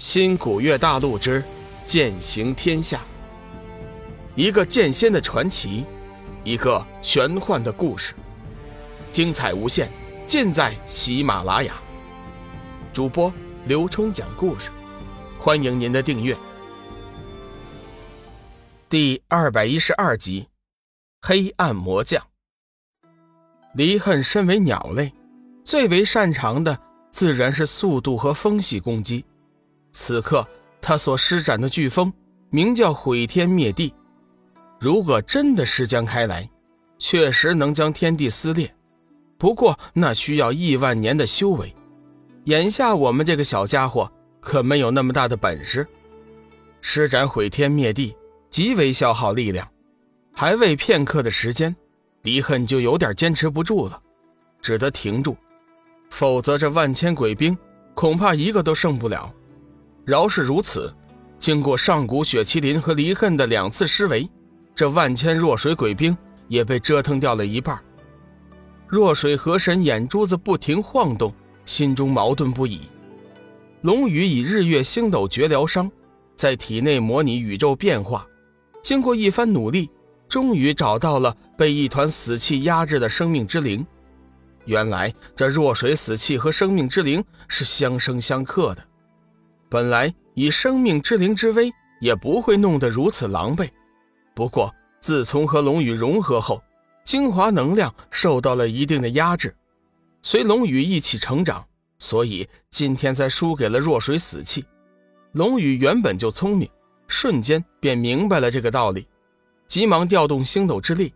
新古月大陆之剑行天下，一个剑仙的传奇，一个玄幻的故事，精彩无限，尽在喜马拉雅。主播刘冲讲故事，欢迎您的订阅。第二百一十二集，黑暗魔将。离恨身为鸟类，最为擅长的自然是速度和风系攻击。此刻，他所施展的飓风名叫毁天灭地。如果真的施将开来，确实能将天地撕裂。不过，那需要亿万年的修为。眼下我们这个小家伙可没有那么大的本事。施展毁天灭地，极为消耗力量。还未片刻的时间，离恨就有点坚持不住了，只得停住，否则这万千鬼兵恐怕一个都剩不了。饶是如此，经过上古雪麒麟和离恨的两次施为，这万千弱水鬼兵也被折腾掉了一半。弱水河神眼珠子不停晃动，心中矛盾不已。龙宇以日月星斗诀疗伤，在体内模拟宇宙变化，经过一番努力，终于找到了被一团死气压制的生命之灵。原来这弱水死气和生命之灵是相生相克的。本来以生命之灵之威，也不会弄得如此狼狈。不过自从和龙宇融合后，精华能量受到了一定的压制，随龙宇一起成长，所以今天才输给了弱水死气。龙宇原本就聪明，瞬间便明白了这个道理，急忙调动星斗之力，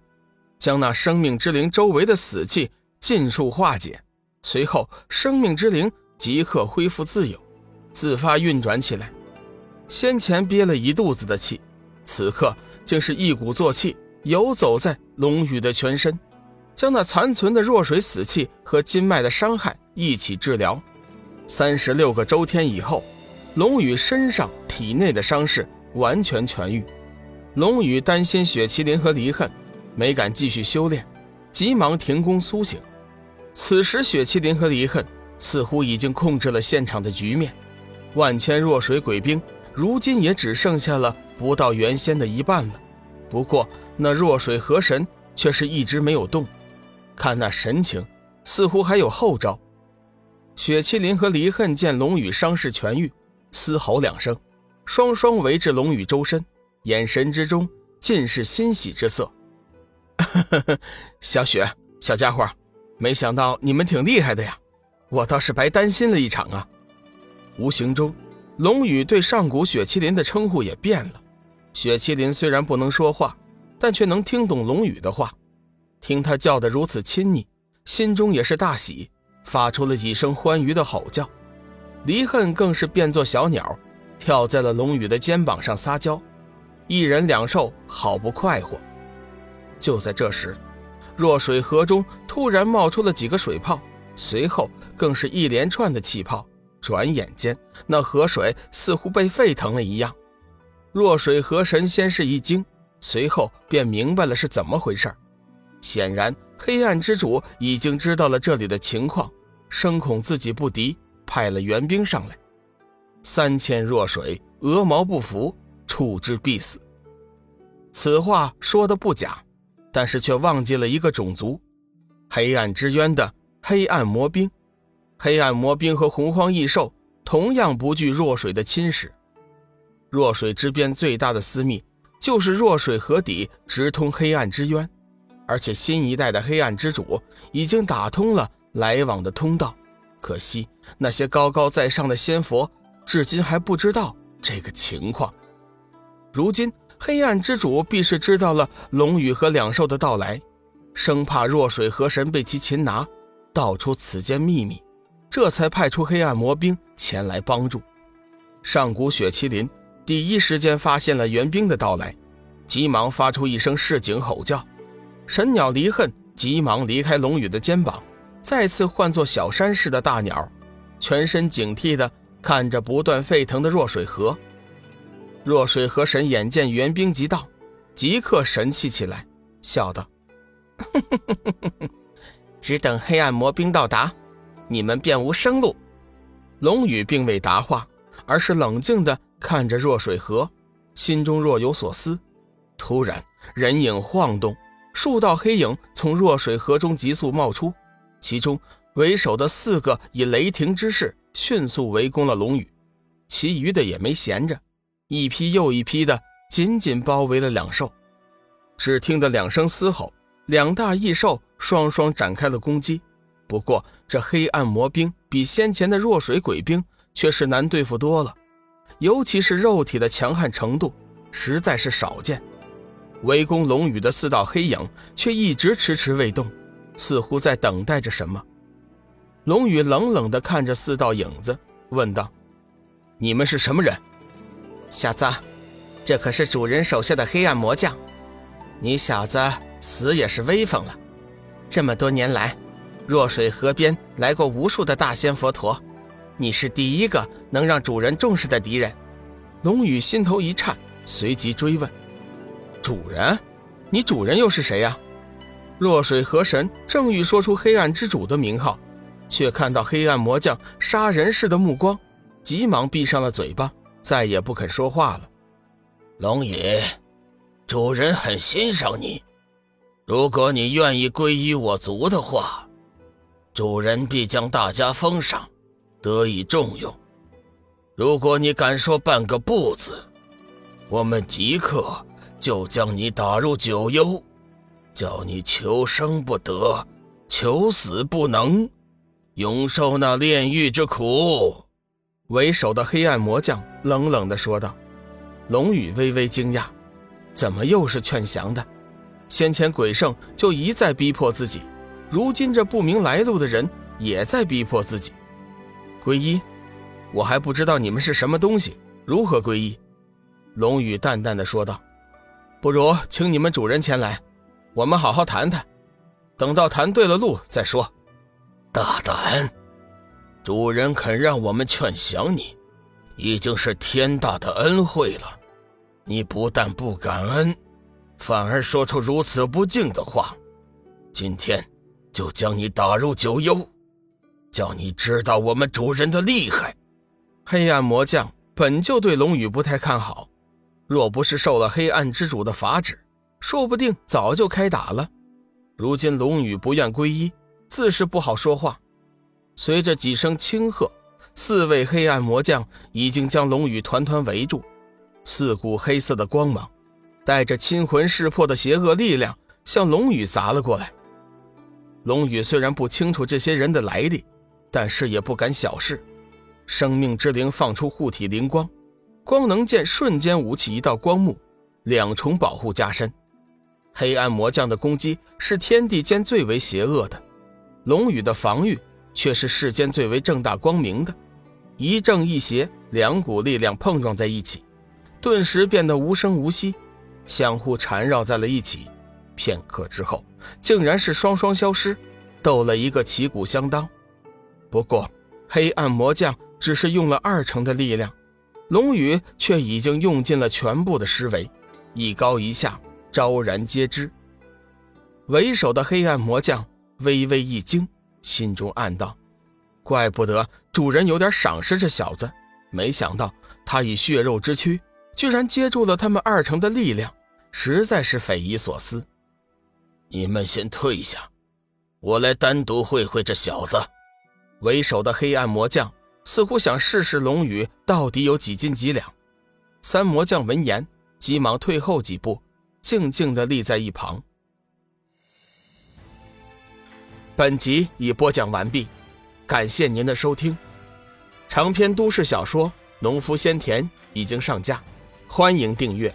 将那生命之灵周围的死气尽数化解。随后，生命之灵即刻恢复自由。自发运转起来，先前憋了一肚子的气，此刻竟是一鼓作气游走在龙宇的全身，将那残存的弱水死气和筋脉的伤害一起治疗。三十六个周天以后，龙宇身上体内的伤势完全痊愈。龙宇担心雪麒麟和离恨，没敢继续修炼，急忙停工苏醒。此时雪麒麟和离恨似乎已经控制了现场的局面。万千弱水鬼兵，如今也只剩下了不到原先的一半了。不过那弱水河神却是一直没有动，看那神情，似乎还有后招。雪麒麟和离恨见龙宇伤势痊愈，嘶吼两声，双双围至龙宇周身，眼神之中尽是欣喜之色。小雪，小家伙，没想到你们挺厉害的呀，我倒是白担心了一场啊。无形中，龙宇对上古雪麒麟的称呼也变了。雪麒麟虽然不能说话，但却能听懂龙宇的话。听他叫得如此亲昵，心中也是大喜，发出了几声欢愉的吼叫。离恨更是变作小鸟，跳在了龙宇的肩膀上撒娇，一人两兽，好不快活。就在这时，弱水河中突然冒出了几个水泡，随后更是一连串的气泡。转眼间，那河水似乎被沸腾了一样。弱水河神先是一惊，随后便明白了是怎么回事显然，黑暗之主已经知道了这里的情况，生恐自己不敌，派了援兵上来。三千弱水，鹅毛不服，处之必死。此话说的不假，但是却忘记了一个种族——黑暗之渊的黑暗魔兵。黑暗魔兵和洪荒异兽同样不惧弱水的侵蚀。弱水之边最大的私密，就是弱水河底直通黑暗之渊，而且新一代的黑暗之主已经打通了来往的通道。可惜那些高高在上的仙佛至今还不知道这个情况。如今黑暗之主必是知道了龙宇和两兽的到来，生怕弱水河神被其擒拿，道出此间秘密。这才派出黑暗魔兵前来帮助。上古雪麒麟第一时间发现了援兵的到来，急忙发出一声示警吼叫。神鸟离恨急忙离开龙宇的肩膀，再次换作小山似的大鸟，全身警惕地看着不断沸腾的弱水河。弱水河神眼见援兵即到，即刻神气起来，笑道：“ 只等黑暗魔兵到达。”你们便无生路。龙宇并未答话，而是冷静地看着若水河，心中若有所思。突然，人影晃动，数道黑影从若水河中急速冒出，其中为首的四个以雷霆之势迅速围攻了龙宇，其余的也没闲着，一批又一批的紧紧包围了两兽。只听得两声嘶吼，两大异兽双双展开了攻击。不过，这黑暗魔兵比先前的弱水鬼兵却是难对付多了，尤其是肉体的强悍程度，实在是少见。围攻龙宇的四道黑影却一直迟迟未动，似乎在等待着什么。龙宇冷冷地看着四道影子，问道：“你们是什么人？”小子，这可是主人手下的黑暗魔将，你小子死也是威风了。这么多年来，若水河边来过无数的大仙佛陀，你是第一个能让主人重视的敌人。龙宇心头一颤，随即追问。主人，你主人又是谁呀？若水河神正欲说出黑暗之主的名号，却看到黑暗魔将杀人似的目光，急忙闭上了嘴巴，再也不肯说话了。龙宇，主人很欣赏你，如果你愿意皈依我族的话，主人必将大家封赏，得以重用。如果你敢说半个不字，我们即刻。就将你打入九幽，叫你求生不得，求死不能，永受那炼狱之苦。为首的黑暗魔将冷冷地说道。龙宇微微惊讶，怎么又是劝降的？先前鬼圣就一再逼迫自己，如今这不明来路的人也在逼迫自己。皈依？我还不知道你们是什么东西，如何皈依？龙宇淡淡的说道。不如请你们主人前来，我们好好谈谈。等到谈对了路再说。大胆！主人肯让我们劝降你，已经是天大的恩惠了。你不但不感恩，反而说出如此不敬的话。今天就将你打入九幽，叫你知道我们主人的厉害。黑暗魔将本就对龙宇不太看好。若不是受了黑暗之主的法旨，说不定早就开打了。如今龙宇不愿皈依，自是不好说话。随着几声轻喝，四位黑暗魔将已经将龙宇团团围住。四股黑色的光芒，带着亲魂噬魄的邪恶力量，向龙宇砸了过来。龙宇虽然不清楚这些人的来历，但是也不敢小视。生命之灵放出护体灵光。光能剑瞬间舞起一道光幕，两重保护加深。黑暗魔将的攻击是天地间最为邪恶的，龙宇的防御却是世间最为正大光明的。一正一邪，两股力量碰撞在一起，顿时变得无声无息，相互缠绕在了一起。片刻之后，竟然是双双消失，斗了一个旗鼓相当。不过，黑暗魔将只是用了二成的力量。龙宇却已经用尽了全部的施为，一高一下，昭然皆知。为首的黑暗魔将微微一惊，心中暗道：“怪不得主人有点赏识这小子，没想到他以血肉之躯，居然接住了他们二成的力量，实在是匪夷所思。”你们先退下，我来单独会会这小子。为首的黑暗魔将。似乎想试试龙宇到底有几斤几两。三魔将闻言，急忙退后几步，静静的立在一旁。本集已播讲完毕，感谢您的收听。长篇都市小说《农夫先田》已经上架，欢迎订阅。